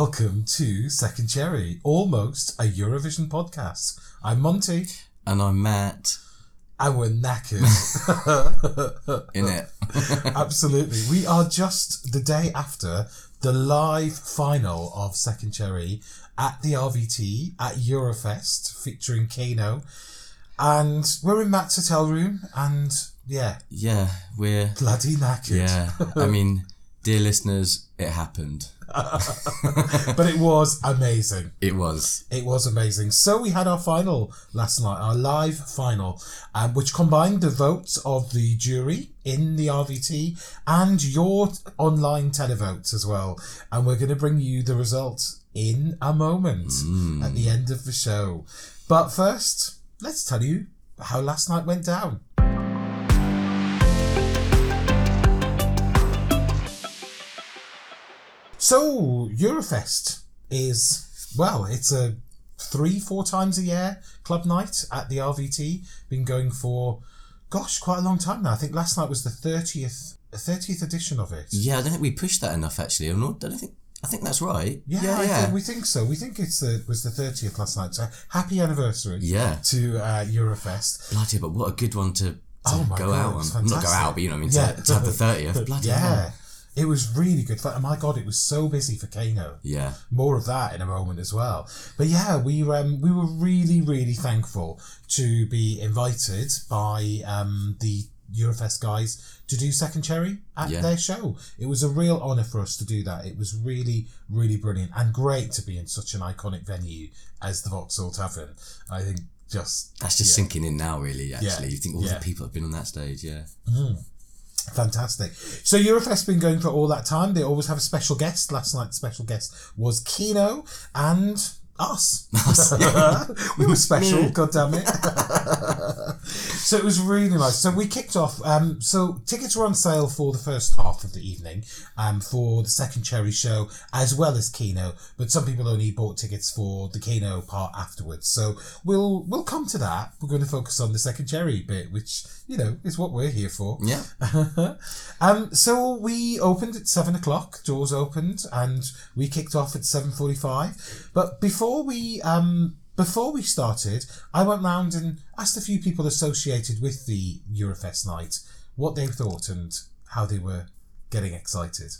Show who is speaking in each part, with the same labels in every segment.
Speaker 1: Welcome to Second Cherry, almost a Eurovision podcast. I'm Monty,
Speaker 2: And I'm Matt
Speaker 1: and we're knackered.
Speaker 2: in it.
Speaker 1: Absolutely. We are just the day after the live final of Second Cherry at the RVT at Eurofest featuring KEiiNO. And we're in Matt's hotel room and yeah,
Speaker 2: yeah, we're
Speaker 1: bloody knackered.
Speaker 2: yeah. I mean, dear listeners, it happened.
Speaker 1: but it was amazing.
Speaker 2: It was.
Speaker 1: It was amazing. So we had our final last night, our live final, um, which combined the votes of the jury in the RVT and your online televotes as well. And we're going to bring you the results in a moment at the end of the show. But first, let's tell you how last night went down. So, Eurofest is, well, it's a three, four times a year club night at the RVT. Been going for, gosh, quite a long time now. I think last night was the 30th, 30th edition of it.
Speaker 2: Yeah, I don't think we pushed that enough. Actually. I don't think. I think that's right.
Speaker 1: Yeah,
Speaker 2: yeah, yeah.
Speaker 1: Think, we think so. We think it's the was the 30th last night. So happy anniversary
Speaker 2: Yeah.
Speaker 1: to uh, Eurofest.
Speaker 2: Bloody, but what a good one to, to
Speaker 1: Oh
Speaker 2: go
Speaker 1: God,
Speaker 2: out on. Not go out, but you know, what I mean,
Speaker 1: Yeah.
Speaker 2: to, to have the thirtieth. Bloody
Speaker 1: yeah.
Speaker 2: hell.
Speaker 1: It was really good. Oh my God, it was so busy for KEiiNO.
Speaker 2: Yeah.
Speaker 1: more of that in a moment as well. But yeah, we um, we were really really thankful to be invited by um, the Eurofest guys to do Second Cherry at
Speaker 2: Yeah.
Speaker 1: their show. It was a real honour for us to do that. It was really really brilliant and great to be in such an iconic venue as the Vauxhall Tavern. I think just
Speaker 2: That's just
Speaker 1: yeah.
Speaker 2: sinking in now, really. Actually, you think all
Speaker 1: Yeah.
Speaker 2: the people have been on that stage. Yeah.
Speaker 1: Fantastic. So Eurofest been going for all that time. They always have a special guest. Last night, the special guest was KEiiNO and us. we were special, god damn it. so it was really nice. So we kicked off. Um, so tickets were on sale for the first half of the evening, um, for the second Cherry show as well as KEiiNO. But some people only bought tickets for the KEiiNO part afterwards. So we'll we'll come to that. We're going to focus on the second Cherry bit, which you know is what we're here for.
Speaker 2: Yeah.
Speaker 1: um, so we opened at seven o'clock. Doors opened, and we kicked off at seven forty-five. But before we um, before we started, I went round and asked a few people associated with the Eurofest night what they thought and how they were getting excited.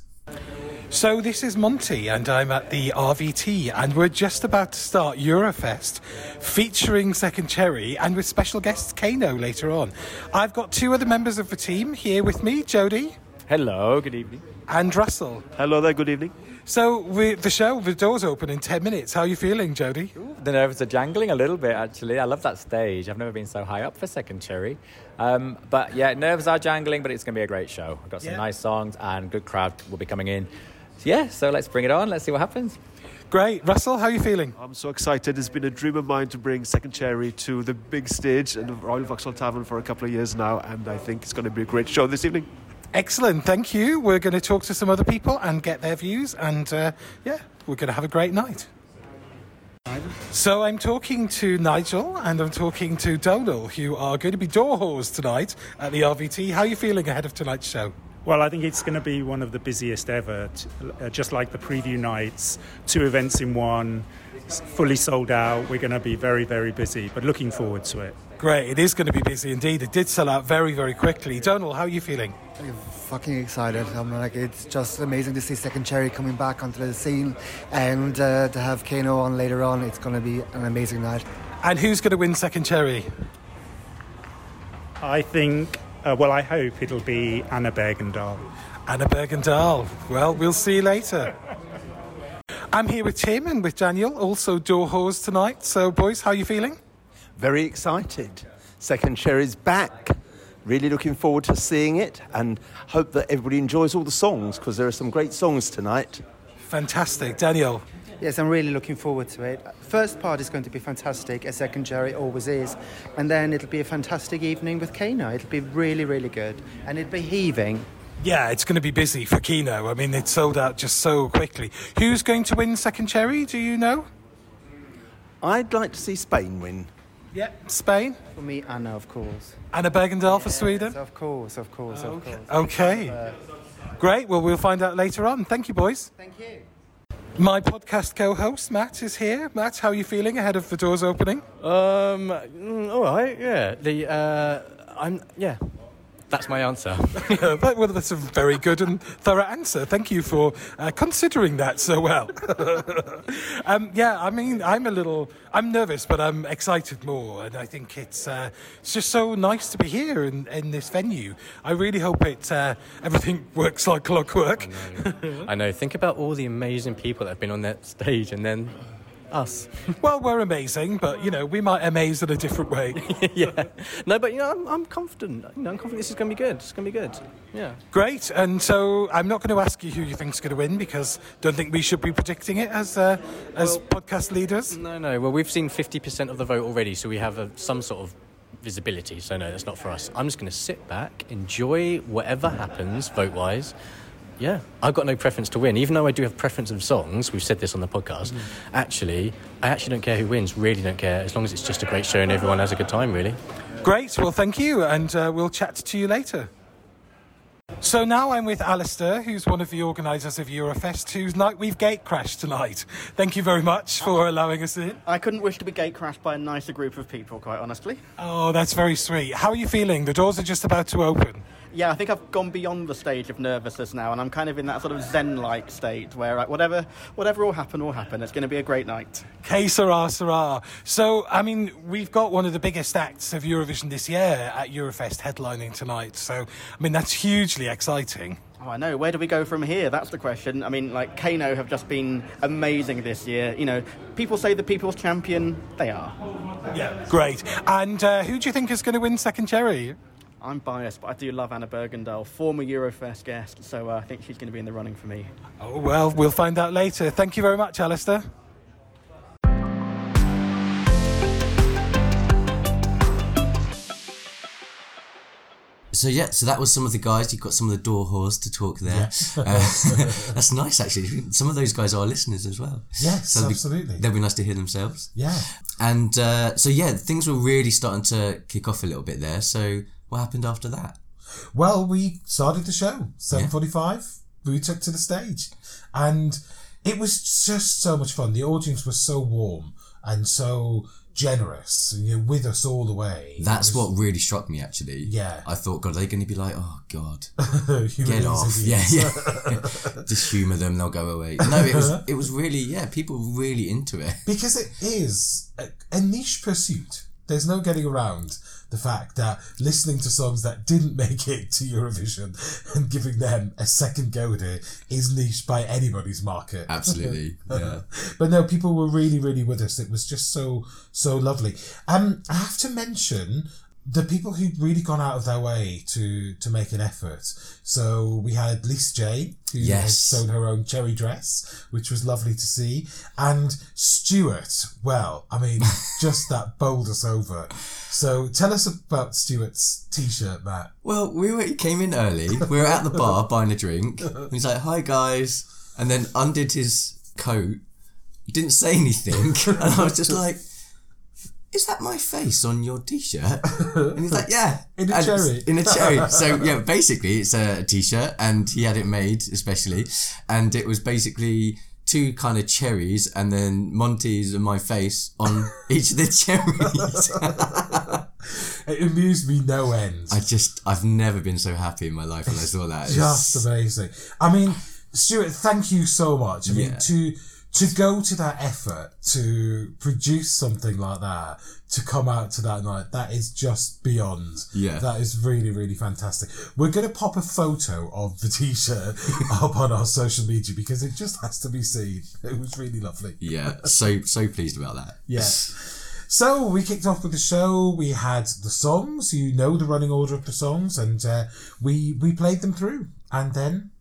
Speaker 1: So this is Monty, and I'm at the RVT, and we're just about to start Eurofest, featuring Second Cherry, and with special guest KEiiNO later on. I've got two other members of the team here with me, Jody
Speaker 3: Hello, good evening.
Speaker 1: and Russell.
Speaker 4: Hello there, good evening.
Speaker 1: So we, the show, the doors open in ten minutes. How are you feeling, Jody?
Speaker 3: The nerves are jangling a little bit, actually. I love that stage. I've never been so high up for Second Cherry. Um, but yeah, nerves are jangling, but it's going to be a great show. I've got some
Speaker 1: Yeah.
Speaker 3: nice songs and good crowd will be coming in. So yeah, so let's bring it on. Let's see what happens.
Speaker 1: Great, Russell. How are you feeling?
Speaker 4: I'm so excited. It's been a dream of mine to bring Second Cherry to the big stage and the Royal Vauxhall Tavern for a couple of years now, and I think it's going to be a great show this evening.
Speaker 1: Excellent, thank you. We're going to talk to some other people and get their views, and uh, yeah, we're going to have a great night. So I'm talking to Nigel and I'm talking to Donal, who are going to be door whores tonight at the RVT. How are you feeling ahead of tonight's show?
Speaker 5: Well, I think it's going to be one of the busiest ever, uh, just like the preview nights, two events in one, fully sold out. We're going to be very, very busy, but looking forward to it.
Speaker 1: Great, it is going to be busy indeed. It did sell out very, very quickly. Donal, how are you feeling?
Speaker 6: fucking excited. I'm like, it's just amazing to see Second Cherry coming back onto the scene and uh, to have KEiiNO on later on. It's going to be an amazing night.
Speaker 1: And who's going to win Second Cherry?
Speaker 5: I think, uh, well, I hope it'll be Anna Bergendahl.
Speaker 1: Anna Bergendahl. Well, we'll see you later. I'm here with Tim and with Daniel, also door whores tonight. So, boys, how are you feeling?
Speaker 7: Very excited. Second Cherry's back. Really looking forward to seeing it and hope that everybody enjoys all the songs because there are some great songs tonight.
Speaker 1: Fantastic. Daniel,
Speaker 6: Yes, I'm really looking forward to it. First part is going to be fantastic, as Second Cherry always is. And then it'll be a fantastic evening with KEiiNO. It'll be really, really good. And it'll be heaving.
Speaker 1: Yeah, it's going to be busy for KEiiNO. I mean, it sold out just so quickly. Who's going to win Second Cherry? Do you know?
Speaker 7: I'd like to see Spain win.
Speaker 1: Yeah, Spain.
Speaker 6: For me, Anna, of course.
Speaker 1: Anna Bergendahl for Sweden.
Speaker 6: Yes, of course, of course, of course.
Speaker 1: Okay. Great. Well, we'll find out later on. Thank you, boys.
Speaker 6: Thank you.
Speaker 1: My podcast co-host Matt is here. Matt, how are you feeling ahead of the doors opening?
Speaker 8: Um, mm, all right, yeah. The uh, I'm yeah. That's my answer.
Speaker 1: That- well, that's a very good and thorough answer. Thank you for uh, considering that so well. um, yeah, I mean, I'm a little, I'm nervous, but I'm excited more, and I think it's uh, it's just so nice to be here in, in this venue. I really hope it uh, everything works like clockwork.
Speaker 8: I know. Think about all the amazing people that have been on that stage, and then us.
Speaker 1: well, we're amazing, but you know, we might amaze in a different way.
Speaker 8: yeah. No, but you know, I'm, I'm confident. You know, I'm confident this is going to be good. It's going to be good. Yeah.
Speaker 1: Great, and so I'm not going to ask you who you think's going to win because don't think we should be predicting it as uh, as podcast leaders.
Speaker 8: No, no. Well, we've seen 50% of the vote already, so we have a, some sort of visibility. So no, that's not for us. I'm just going to sit back, enjoy whatever happens vote-wise. Yeah, I've got no preference to win. Even though I do have preference of songs, we've said this on the podcast. Actually, I actually don't care who wins. Really don't care. As long as it's just a great show and everyone has a good time. Really.
Speaker 1: Great, well, thank you, and uh, we'll chat to you later. So now I'm with Alistair, who's one of the organisers of Eurofest, whose night we've gate crashed tonight. Thank you very much for ah. allowing us in.
Speaker 9: I couldn't wish to be gate crashed by a nicer group of people, quite honestly.
Speaker 1: Oh, that's very sweet. How are you feeling? The doors are just about to open.
Speaker 9: Yeah, I think I've gone beyond the stage of nervousness now, and I'm kind of in that sort of zen-like state where like, whatever, whatever will happen, will happen. It's going to be a great night.
Speaker 1: Que sera, sera. So, I mean, we've got one of the biggest acts of Eurovision this year at Eurofest headlining tonight. So, I mean, that's hugely exciting.
Speaker 9: Oh, I know. Where do we go from here? That's the question. I mean, like KEiiNO have just been amazing this year. You know, people say the people's champion. They are.
Speaker 1: Yeah, great. And uh, who do you think is going to win Second Cherry?
Speaker 9: I'm biased, but I do love Anna Bergendahl, former Eurofest guest, so uh, I think she's going to be in the running for me.
Speaker 1: Oh, well, we'll find out later. Thank you very much, Alistair.
Speaker 2: So yeah, so that was some of the guys. You've got some of the door whores to talk there. Uh, that's nice, actually. Some of those guys are listeners as well.
Speaker 1: Yes,
Speaker 2: So be-
Speaker 1: absolutely.
Speaker 2: They'll be nice to hear themselves.
Speaker 1: Yeah.
Speaker 2: And uh, so yeah, things were really starting to kick off a little bit there. So what happened after that?
Speaker 1: Well, we started the show. Seven forty-five. We took to the stage, and it was just so much fun. The audience was so warm and so generous, you know, with us all the way.
Speaker 2: That's what really struck me actually.
Speaker 1: Yeah.
Speaker 2: I thought, God, are they going to be like, oh God, get off? Yeah, yeah. Just humour them, they'll go away. No, it was it was really yeah, people were really into it.
Speaker 1: because it is a, a niche pursuit. There's no getting around the fact that listening to songs that didn't make it to Eurovision and giving them a second go at it is niche by anybody's market.
Speaker 2: Absolutely, yeah.
Speaker 1: but no, people were really, really with us. It was just so, so lovely. Um, I have to mention the people who'd really gone out of their way to to make an effort. So we had Lisa J, who had sewn her own cherry dress, which was lovely to see, and Stuart. Well, I mean, just that bowled us over. So tell us about Stuart's t-shirt, Matt.
Speaker 2: Well, we were, he came in early. We were at the bar buying a drink. And he's like, "Hi guys," and then undid his coat. He didn't say anything, and I was just like, "Is that my face on your t-shirt?" And he's like, "Yeah,
Speaker 1: In a
Speaker 2: And
Speaker 1: cherry.
Speaker 2: In a cherry. So yeah, basically, it's a t-shirt, and he had it made especially, and it was basically. Two kind of cherries, and then Monty's and my face on each of the cherries.
Speaker 1: It amused me no end.
Speaker 2: I just, I've never been so happy in my life when I saw that. It's-
Speaker 1: just amazing. I mean, Stuart, thank you so much. I mean, to to go to that effort to produce something like that, to come out to that night, that is just beyond.
Speaker 2: Yeah.
Speaker 1: that is really really fantastic. We're gonna pop a photo of the t-shirt up on our social media because it just has to be seen. It was really lovely.
Speaker 2: Yeah, so so pleased about that.
Speaker 1: Yeah. So we kicked off with the show. We had the songs. You know the running order of the songs, and uh, we we played them through, and then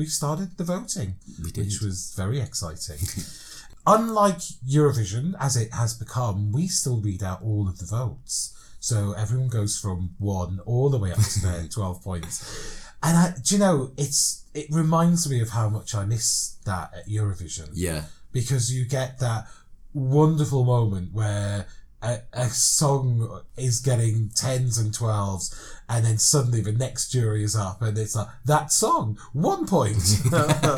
Speaker 1: we started the voting, which was very exciting. Unlike Eurovision, as it has become, we still read out all of the votes. So everyone goes from one all the way up to their twelve points. And I, do you know, it's it reminds me of how much I miss that at Eurovision
Speaker 2: Yeah,
Speaker 1: because you get that wonderful moment where a, a song is getting tens and twelves, and then suddenly the next jury is up, and it's like that song one point.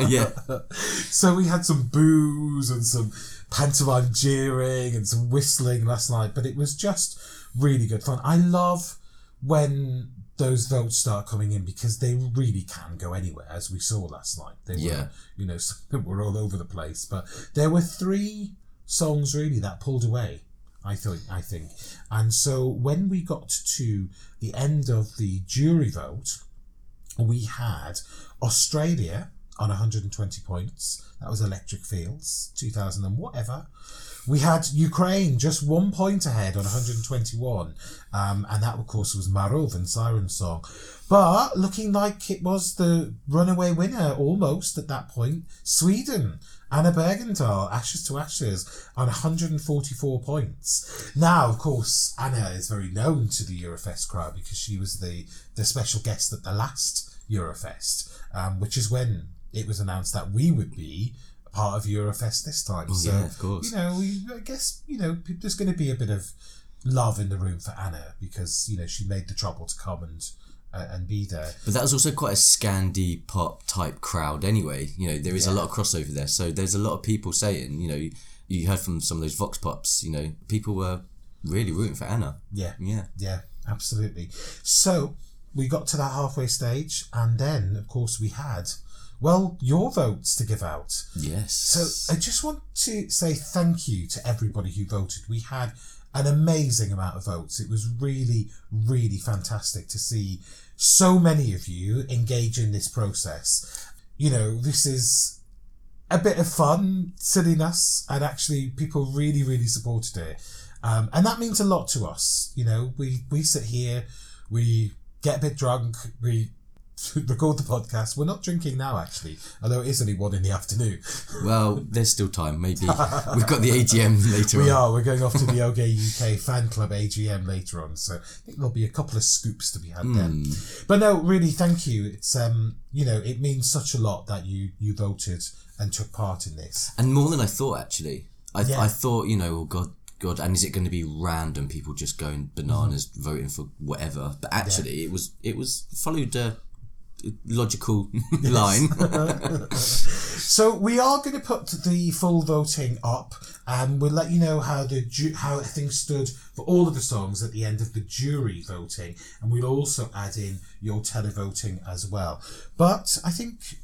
Speaker 2: yeah.
Speaker 1: so we had some boos and some pantomime jeering and some whistling last night, but it was just really good fun. I love when those votes start coming in because they really can go anywhere, as we saw last night. They
Speaker 2: Yeah.
Speaker 1: were, you know, were all over the place, but there were three songs really that pulled away. I think, I think, and so when we got to the end of the jury vote, we had Australia on 120 points. That was Electric Fields, 2000 and whatever. We had Ukraine just one point ahead on 121, um, and that, of course, was Maruv and Siren Song. But looking like it was the runaway winner almost at that point, Sweden. Anna Bergendahl, Ashes to Ashes, on 144 points. Now, of course, Anna is very known to the Eurofest crowd because she was the, the special guest at the last Eurofest, um, which is when it was announced that we would be part of Eurofest this time.
Speaker 2: Oh,
Speaker 1: so,
Speaker 2: yeah, of course.
Speaker 1: you know, we, I guess, you know, there's going to be a bit of love in the room for Anna because, you know, she made the trouble to come and, and be there.
Speaker 2: But that was also quite a Scandi pop type crowd anyway. You know, there is a lot of crossover there. So there's a lot of people saying, you know, you heard from some of those Vox Pops, you know, people were really rooting for Anna.
Speaker 1: Yeah.
Speaker 2: Yeah.
Speaker 1: Yeah, absolutely. So we got to that halfway stage, and then, of course, we had, well, your votes to give out.
Speaker 2: Yes.
Speaker 1: So I just want to say thank you to everybody who voted. We had an amazing amount of votes. It was really, really fantastic to see so many of you engage in this process. You know, this is a bit of fun, silliness, and actually people really, really supported it. Um, and that means a lot to us. You know, we, we sit here, we get a bit drunk, we record the podcast. We're not drinking now, actually, although it is only one in the afternoon.
Speaker 2: Well, there's still time. Maybe we've got the AGM later
Speaker 1: We
Speaker 2: on.
Speaker 1: are. We're going off to the OGAE UK fan club AGM later on, so I think there'll be a couple of scoops to be had then. But no, really, thank you. It's um, you know, it means such a lot that you you voted and took part in this.
Speaker 2: And more than I thought, actually. I,
Speaker 1: Yeah.
Speaker 2: I thought, you know, oh God, God, and is it going to be random people just going bananas
Speaker 1: Mm-hmm.
Speaker 2: voting for whatever? But actually, it was it was followed a logical line.
Speaker 1: So we are going to put the full voting up, and we'll let you know how the ju- how things stood for all of the songs at the end of the jury voting, and we'll also add in your televoting as well. But I think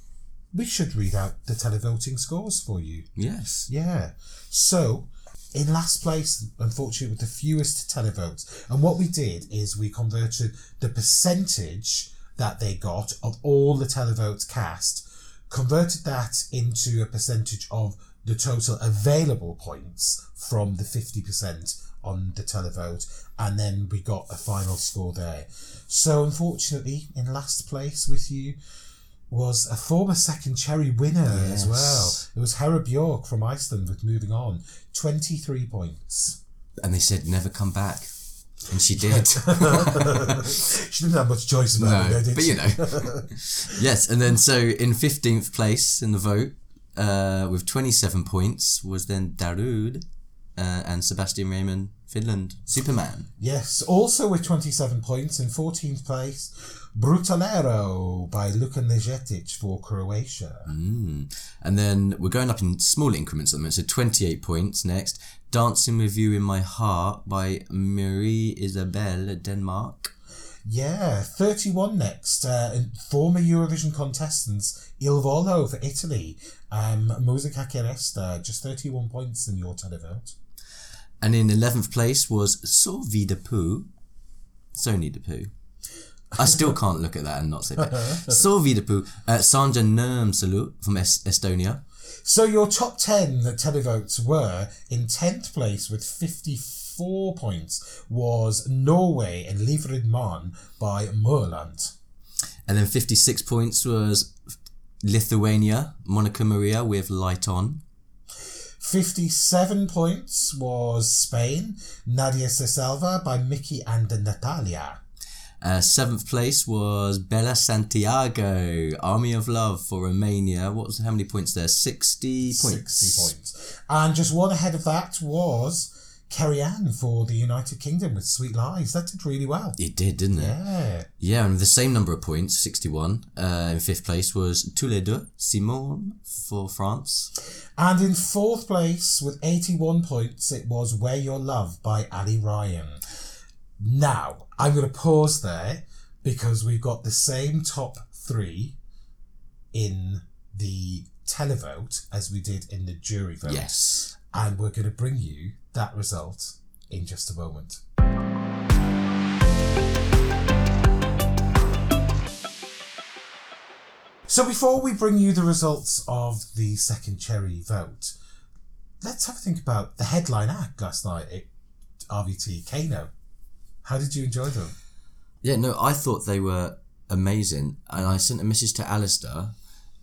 Speaker 1: we should read out the televoting scores for you.
Speaker 2: yes.
Speaker 1: Yeah. So, in last place, unfortunately, with the fewest televotes, and what we did is we converted the percentage that they got of all the televotes cast, converted that into a percentage of the total available points from the 50% on the televote, and then we got a final score there. So, unfortunately, in last place with you was a former second cherry winner as well. It was Hera Bjork from Iceland with Moving On. 23 points.
Speaker 2: And they said never come back, and she did.
Speaker 1: she didn't have much choice about it,
Speaker 2: no,
Speaker 1: though, did
Speaker 2: but you know. yes, and then so in fifteenth place in the vote, uh, with twenty seven points, was then Darude uh, and Sebastian Rejman, Finland, Superman.
Speaker 1: Yes, also with 27 points in 14th place, Brutalero by Luka Nizetic for Croatia.
Speaker 2: Mm. And then we're going up in small increments at the moment. So 28 points next. Dancing with You in My Heart by Marie Isabelle, Denmark.
Speaker 1: Yeah, 31 next. Uh, former Eurovision contestants Il Volo for Italy. Um, Musica che Resta, just 31 points in your televote.
Speaker 2: And in 11th place was So Vida Poo. Sony de Poo. I still can't look at that and not say that. So Vida Poo. Uh, Sandra Nurmsalu from es- Estonia.
Speaker 1: So your top 10 televotes were in 10th place with 54 points was Norway and Livredd Mann by Mørland.
Speaker 2: And then 56 points was Lithuania, Monika Marija with Light On.
Speaker 1: 57 points was Spain, Nadie se salva by Miki and Natalia.
Speaker 2: Uh, seventh place was Bella Santiago, Army of Love for Romania. What was how many points there? Sixty points.
Speaker 1: 60 points. And just one ahead of that was Kerrie-Anne for the United Kingdom with Sweet Lies. That did really well.
Speaker 2: It did, didn't it?
Speaker 1: Yeah.
Speaker 2: Yeah, and the same number of points, 61. Uh, in fifth place was Tous les deux, Seemone for France.
Speaker 1: And in fourth place with 81 points, it was Where Your Love by Ali Ryan. Now, I'm going to pause there because we've got the same top three in the televote as we did in the jury vote.
Speaker 2: Yes.
Speaker 1: And we're going to bring you that result in just a moment. So before we bring you the results of the second cherry vote, let's have a think about the headline act last night at RVT KEiiNO. How did you enjoy them?
Speaker 2: Yeah, no, I thought they were amazing. And I sent a message to Alistair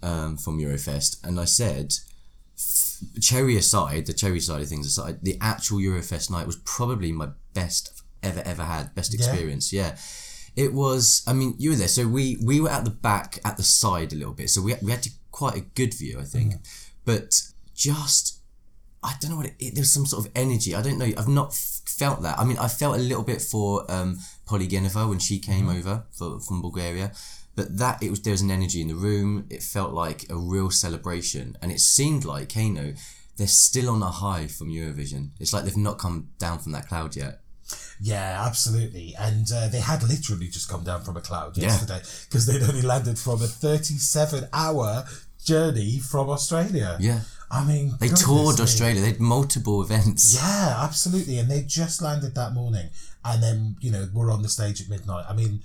Speaker 2: um, from Eurofest and I said, cherry aside, the cherry side of things aside, the actual Eurofest night was probably my best ever, ever had, best experience. Yeah. It was, I mean, you were there. So we, we were at the back, at the side a little bit. So we, we had to, quite a good view, I think. But just, I don't know what it, it, there's some sort of energy. I don't know. I've not felt that. I mean, I felt a little bit for um, Poli Genova when she came over for, from Bulgaria, but that it was there was an energy in the room. It felt like a real celebration, and it seemed like KEiiNO, they're still on a high from Eurovision. It's like they've not come down from that cloud yet.
Speaker 1: Yeah, absolutely. And uh, they had literally just come down from a cloud yesterday because they'd only landed from a 37 hour journey from Australia.
Speaker 2: Yeah,
Speaker 1: I mean,
Speaker 2: they toured. Australia. They had multiple events.
Speaker 1: Yeah, absolutely. And they just landed that morning and then, you know, were on the stage at midnight. I mean,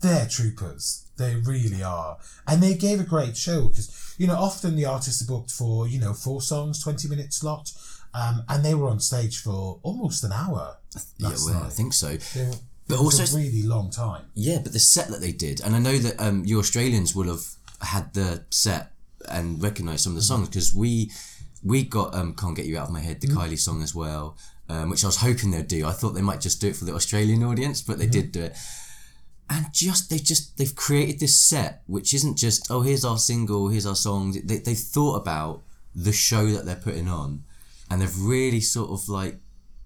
Speaker 1: they're troopers. They really are. And they gave a great show because, you know, often the artists are booked for, you know, four songs, 20 minute slot. Um, and they were on stage for almost an hour.
Speaker 2: Yeah, well, I think so.
Speaker 1: Were,
Speaker 2: But also-
Speaker 1: a really long time.
Speaker 2: Yeah, but the set that they did, and I know that um, you Australians will have had the set and recognize some of the songs because we we got um, "Can't Get You Out of My Head," the Kylie song as well, um, which I was hoping they'd do. I thought they might just do it for the Australian audience, but they did do it. And just they just they've created this set which isn't just oh here's our single here's our song they they thought about the show that they're putting on, and they've really sort of like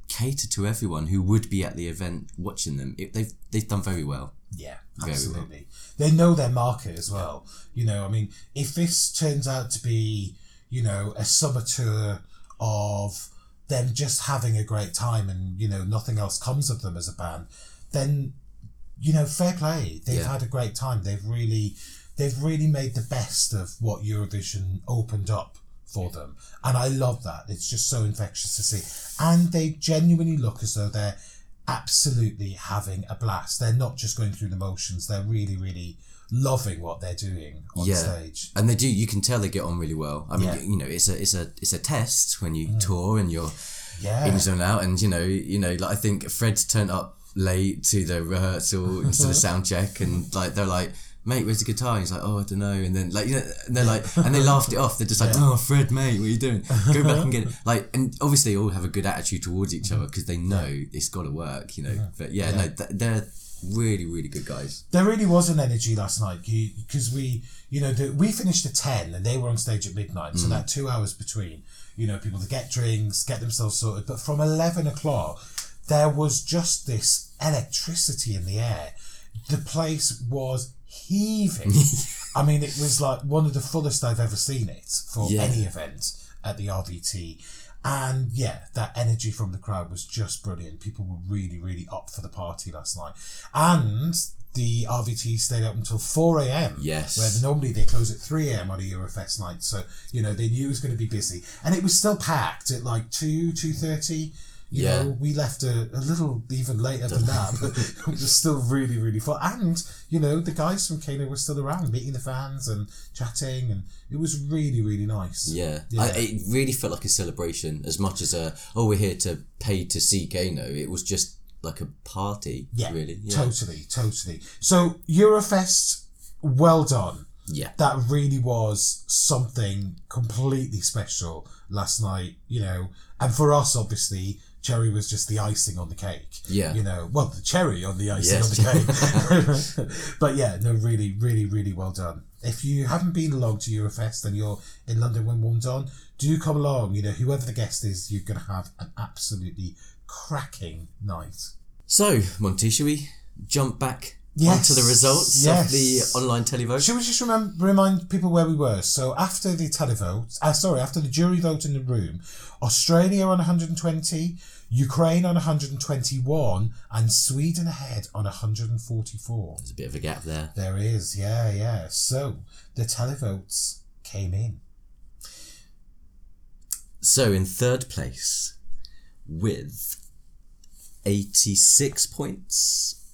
Speaker 2: catered to everyone who would be at the event watching them. It, they've they've done very well.
Speaker 1: Yeah, absolutely. They know their market as well. You know, I mean, if this turns out to be, you know, a summer tour of them just having a great time and, you know, nothing else comes of them as a band, then, you know, fair play. They've
Speaker 2: Yeah.
Speaker 1: had a great time. They've really, they've really made the best of what Eurovision opened up for them. And I love that. It's just so infectious to see. And they genuinely look as though they're absolutely having a blast. They're not just going through the motions. They're really, really loving what they're doing on
Speaker 2: yeah,
Speaker 1: stage.
Speaker 2: and they do. You can tell they get on really well. I mean,
Speaker 1: Yeah.
Speaker 2: you know, it's a it's a it's a test when you mm. tour and you're
Speaker 1: Yeah.
Speaker 2: in zone out, and you know, you know, like I think Fred's turned up late to the rehearsal to the sound check, and like they're like. Mate, where's the guitar? He's like, oh, I don't know. And then, like, you know, and they're like, and they laughed it off. They're just like, oh, Fred, mate, what are you doing? Go back and get it. Like, and obviously, they all have a good attitude towards each other because they know it's got to work, you know. But yeah, no, th- they're really, really good guys.
Speaker 1: There really was an energy last night because we, you know, the, we finished at 10 and they were on stage at midnight.
Speaker 2: Mm.
Speaker 1: So that two hours between, you know, people to get drinks, get themselves sorted. But from 11 o'clock, there was just this electricity in the air. The place was heaving. I mean, it was like one of the fullest I've ever seen it for
Speaker 2: Yeah.
Speaker 1: any event at the RVT. And yeah, that energy from the crowd was just brilliant. People were really, really up for the party last night. And the RVT stayed up until 4 a.m.
Speaker 2: Yes.
Speaker 1: Where normally they close at 3 a.m. on a Eurofest night. So, you know, they knew it was going to be busy. And it was still packed at like 2, 2.30. You
Speaker 2: Yeah.
Speaker 1: know, we left a, a little even later than that, but it was still really, really fun. And, you know, the guys from KEiiNO were still around meeting the fans and chatting, and it was really, really nice.
Speaker 2: Yeah,
Speaker 1: Yeah.
Speaker 2: I, it really felt like a celebration as much as a oh we're here to pay to see KEiiNO. It was just like a party.
Speaker 1: Yeah,
Speaker 2: really. Yeah.
Speaker 1: totally, totally. So Eurofest, well done.
Speaker 2: Yeah.
Speaker 1: That really was something completely special last night, you know. And for us, obviously, cherry was just the icing on the cake.
Speaker 2: Yeah.
Speaker 1: You know, well, the cherry on the icing
Speaker 2: Yes.
Speaker 1: on the cake. but yeah, no, really, really, really well done. if you haven't been along to Eurofest and you're in London when one's on, do come along. You know, whoever the guest is, you're going to have an absolutely cracking night.
Speaker 2: So, Monty, shall we jump back
Speaker 1: Yes,
Speaker 2: onto the results
Speaker 1: yes.
Speaker 2: of the online televote?
Speaker 1: Should we just remember, remind people where we were? So after the televote, uh, sorry, after the jury vote in the room, Australia on 120, Ukraine on 121, and Sweden ahead on 144.
Speaker 2: There's a bit of a gap there.
Speaker 1: There is, yeah, yeah. So the televotes came in.
Speaker 2: So, in third place, with 86 points,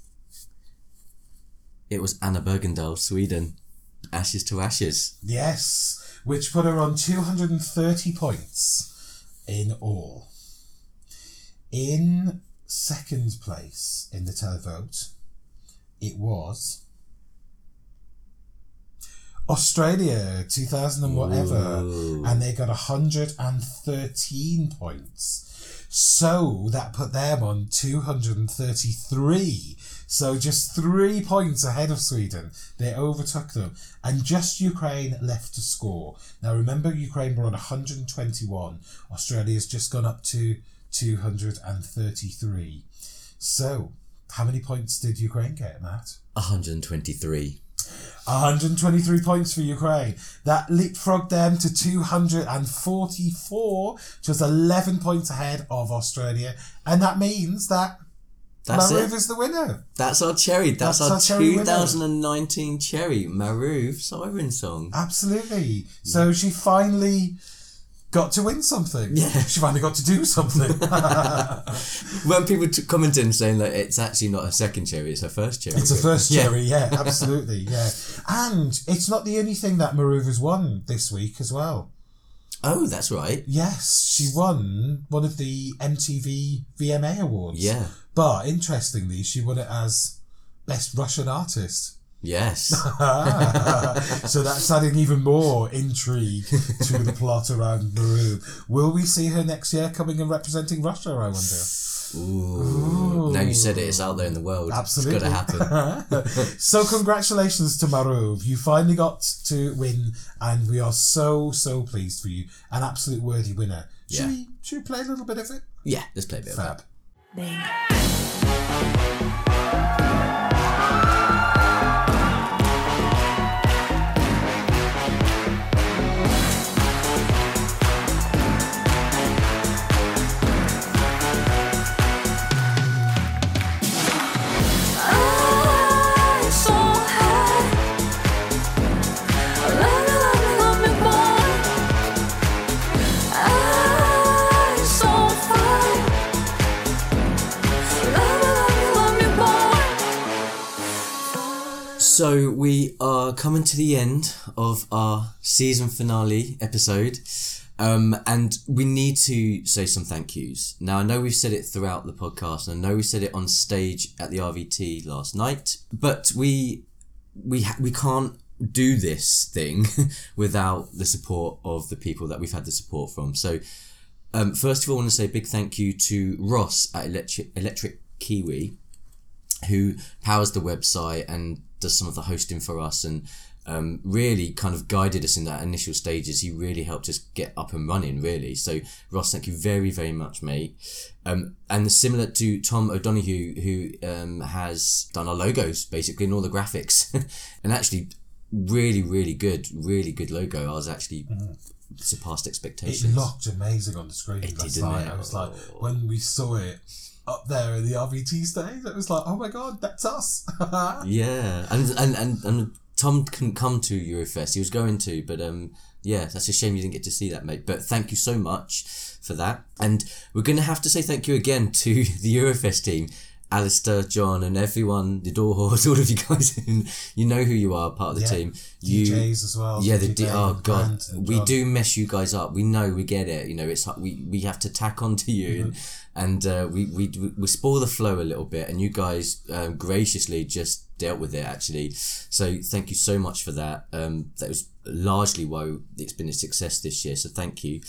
Speaker 2: it was Anna Bergendahl, Sweden. Ashes to ashes.
Speaker 1: Yes, which put her on 230 points in all. In second place in the televote, it was Australia 2000 and whatever,
Speaker 2: Ooh.
Speaker 1: and they got 113 points. So that put them on 233. So just three points ahead of Sweden. They overtook them. And just Ukraine left to score. Now remember, Ukraine were on 121. Australia's just gone up to 233. So, how many points did Ukraine get, Matt?
Speaker 2: 123.
Speaker 1: 123 points for Ukraine. That leapfrogged them to 244, just 11 points ahead of Australia. And that means that
Speaker 2: That's
Speaker 1: Maruv
Speaker 2: it.
Speaker 1: is the winner.
Speaker 2: That's our cherry. That's,
Speaker 1: That's
Speaker 2: our,
Speaker 1: our cherry winner.
Speaker 2: 2019 cherry. Maruv Siren Song.
Speaker 1: Absolutely. So she finally got to win something.
Speaker 2: Yeah.
Speaker 1: She finally got to do something.
Speaker 2: When people t- commenting saying that it's actually not her second cherry, it's her first cherry.
Speaker 1: It's a first cherry, yeah, absolutely, yeah. And it's not the only thing that Maruv has won this week as well.
Speaker 2: Oh, that's right.
Speaker 1: Yes, she won one of the MTV VMA awards.
Speaker 2: Yeah.
Speaker 1: But interestingly, she won it as Best Russian Artist.
Speaker 2: Yes.
Speaker 1: so that's adding even more intrigue to the plot around Maruv. Will we see her next year coming and representing Russia, I wonder?
Speaker 2: Ooh. Now you said it, it's out there in the world.
Speaker 1: Absolutely.
Speaker 2: It's got to happen.
Speaker 1: so congratulations to Maruv. You finally got to win and we are so, so pleased for you. An absolute worthy winner. Should,
Speaker 2: Yeah.
Speaker 1: we, should we play a little bit of it?
Speaker 2: yeah, let's play a bit of
Speaker 1: Fab.
Speaker 2: that. So we are coming to the end of our season finale episode. Um, and we need to say some thank yous. Now, I know we've said it throughout the podcast, and I know we said it on stage at the RVT last night, but we we ha- we can't do this thing without the support of the people that we've had the support from. So, um, first of all, I want to say a big thank you to Ross at Electric Electric Kiwi, who powers the website and does some of the hosting for us and um, really kind of guided us in that initial stages. He really helped us get up and running, really. So, Ross, thank you very, very much, mate. Um, and similar to Tom O'Donoghue, who um, has done our logos basically and all the graphics, and actually, really, really good, really good logo. I was actually surpassed expectations.
Speaker 1: It looked amazing on the screen
Speaker 2: It
Speaker 1: last night.
Speaker 2: it?
Speaker 1: I was like,
Speaker 2: Oh.
Speaker 1: when we saw it up there in the RVT stage, it was like, oh my god, that's us.
Speaker 2: Yeah, and and and, and Tom couldn't come to Eurofest. He was going to, but um, yeah, that's a shame you didn't get to see that, mate. But thank you so much for that, and we're gonna have to say thank you again to the Eurofest team. Alistair, John, and everyone, the door horse, all of you guys, you know who you are, part of the
Speaker 1: Yeah.
Speaker 2: team. You,
Speaker 1: DJs as well.
Speaker 2: yeah, the D- oh god, we
Speaker 1: John.
Speaker 2: do mess you guys up. We know, we get it. You know, it's we we have to tack on to you, and and uh, we we we spoil the flow a little bit. And you guys um, graciously just dealt with it actually. So thank you so much for that. Um, that was largely why it's been a success this year. So thank you.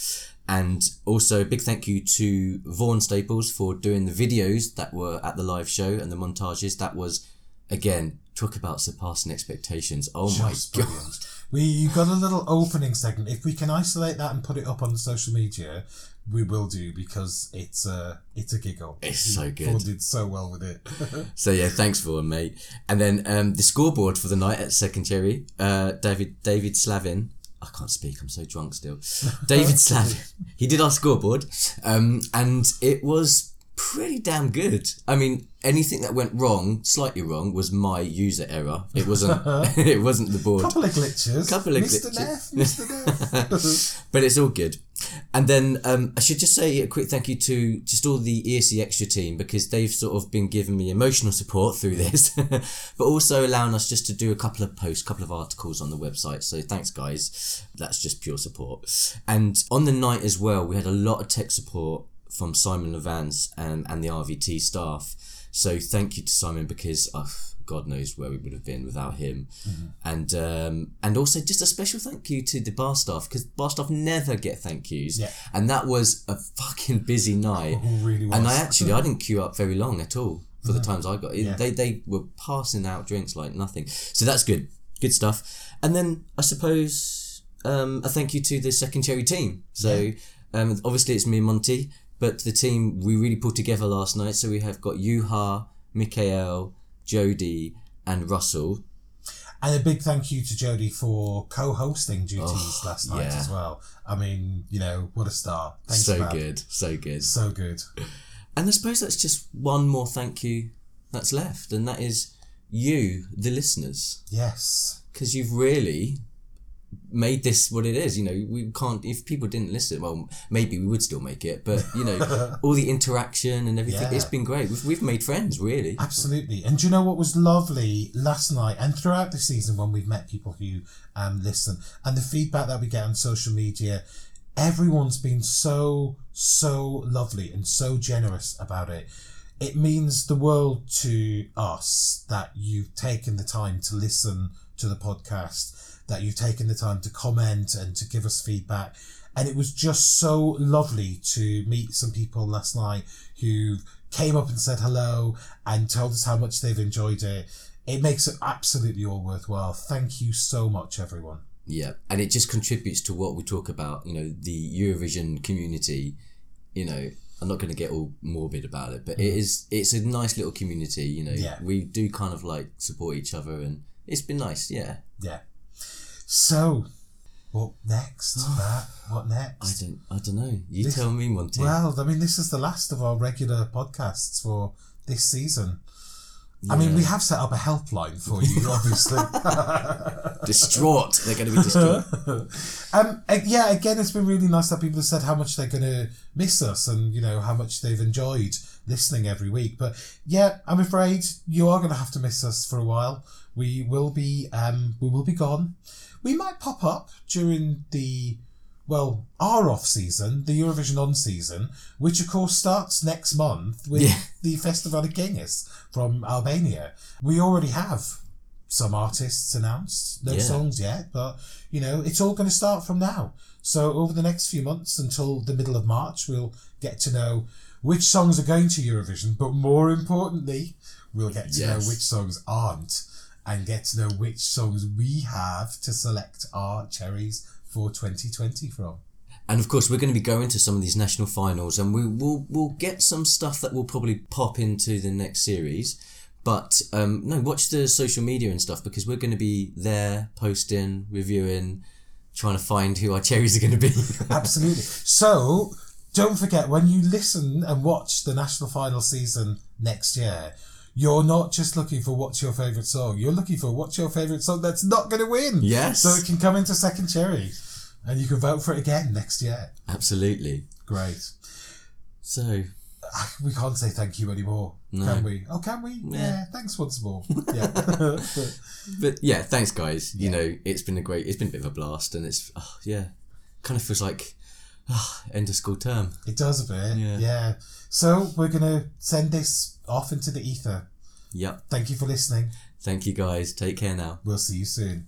Speaker 2: And also a big thank you to Vaughan Staples for doing the videos that were at the live show and the montages. That was again talk about surpassing expectations. Oh
Speaker 1: Just
Speaker 2: my god.
Speaker 1: We got a little opening segment. If we can isolate that and put it up on social media, we will do because it's a it's a giggle.
Speaker 2: It's so good.
Speaker 1: Paul did so well with it.
Speaker 2: So yeah, thanks for it, mate. And then um, the scoreboard for the night at Second Cherry, uh, David David Slavin. I can't speak. I'm so drunk still. David Slavin. He did our scoreboard, um, and it was pretty damn good. I mean, anything that went wrong, slightly wrong, was my user error. It wasn't. it wasn't the board.
Speaker 1: couple of glitches.
Speaker 2: Couple of glitches.
Speaker 1: Mr.
Speaker 2: glitches.
Speaker 1: Mr. Neff.
Speaker 2: but it's all good. And then um, I should just say a quick thank you to just all the ESC Extra team because they've sort of been giving me emotional support through this, but also allowing us just to do a couple of posts, couple of articles on the website. So thanks, guys. That's just pure support. And on the night as well, we had a lot of tech support from Simon Levans and, and the RVT staff. So thank you to Simon because uh, God knows where we would have been without him. And um, and also just a special thank you to the bar staff because bar staff never get thank yous.
Speaker 1: Yeah.
Speaker 2: And that was a fucking busy night.
Speaker 1: Oh, really
Speaker 2: And. I actually I didn't queue up very long at all for the times I got.
Speaker 1: Yeah.
Speaker 2: They they were passing out drinks like nothing. So that's good. Good stuff. And then I suppose um, a thank you to the second cherry team. So um, obviously it's me and Monty, but the team we really pulled together last night. So we have got Yuha, Mikael, Jody, and Russell.
Speaker 1: And a big thank you to Jody for co-hosting duties
Speaker 2: Oh,
Speaker 1: last night
Speaker 2: yeah.
Speaker 1: as well. I mean, you know, what a star! Thanks,
Speaker 2: so good, so good.
Speaker 1: so good.
Speaker 2: And I suppose that's just one more thank you that's left, and that is you, the listeners.
Speaker 1: Yes,
Speaker 2: because you've really made this what it is. You know, we can't. If people didn't listen, well, maybe we would still make it. But you know, all the interaction and everything,
Speaker 1: Yeah.
Speaker 2: it's been great. We've, we've made friends, really.
Speaker 1: absolutely. And do you know what was lovely last night and throughout the season when we've met people who um, listen and the feedback that we get on social media? Everyone's been so so lovely and so generous about it. It means the world to us that you've taken the time to listen to the podcast, that you've taken the time to comment and to give us feedback. And it was just so lovely to meet some people last night who came up and said hello and told us how much they've enjoyed it. It makes it absolutely all worthwhile. Thank you so much, everyone.
Speaker 2: Yeah, and it just contributes to what we talk about. You know, the Eurovision community. You know, I'm not going to get all morbid about it, but it mm. is. It's a nice little community. You know,
Speaker 1: Yeah.
Speaker 2: we do kind of like support each other, and it's been nice. Yeah.
Speaker 1: Yeah. So, what next, Matt? What
Speaker 2: I
Speaker 1: next?
Speaker 2: don't. I don't know. You
Speaker 1: This-
Speaker 2: tell me, Monty.
Speaker 1: Well, I mean, this is the last of our regular podcasts for this season. I mean, we have set up a helpline for you, obviously.
Speaker 2: distraught. They're going to be distraught.
Speaker 1: um, uh, yeah, again, it's been really nice that people have said how much they're going to miss us and, you know, how much they've enjoyed listening every week. But yeah, I'm afraid you are going to have to miss us for a while. We will be, um, we will be gone. We might pop up during the, well, our off season, the Eurovision on season, which of course starts next month with
Speaker 2: Yeah.
Speaker 1: the Festivali i Këngës from Albania. We already have some artists announced, no
Speaker 2: Yeah.
Speaker 1: songs yet, but you know, it's all going to start from now. So over the next few months until the middle of March, we'll get to know which songs are going to Eurovision, but more importantly, we'll get to know which songs aren't and get to know which songs we have to select our cherries for 2020 from.
Speaker 2: And of course, we're going to be going to some of these national finals, and we will we'll get some stuff that will probably pop into the next series. But um, no, watch the social media and stuff because we're going to be there posting, reviewing, trying to find who our cherries are going to be.
Speaker 1: Absolutely. So don't forget when you listen and watch the national final season next year, you're not just looking for what's your favourite song. You're looking for what's your favourite song that's not going to win.
Speaker 2: Yes.
Speaker 1: So it can come into second cherry, and you can vote for it again next year.
Speaker 2: Absolutely.
Speaker 1: Great.
Speaker 2: So
Speaker 1: Ah, We can't say thank you anymore,
Speaker 2: No.
Speaker 1: can we? Oh, can we? Yeah. Thanks once more. Yeah.
Speaker 2: But yeah, thanks guys. You know, it's been a great, it's been a bit of a blast, and it's oh, yeah, kind of feels like end of school term.
Speaker 1: it does a bit.
Speaker 2: Yeah.
Speaker 1: yeah. So we're gonna send this off into the ether.
Speaker 2: Yep.
Speaker 1: Thank you for listening.
Speaker 2: Thank you guys. Take care now.
Speaker 1: We'll see you soon.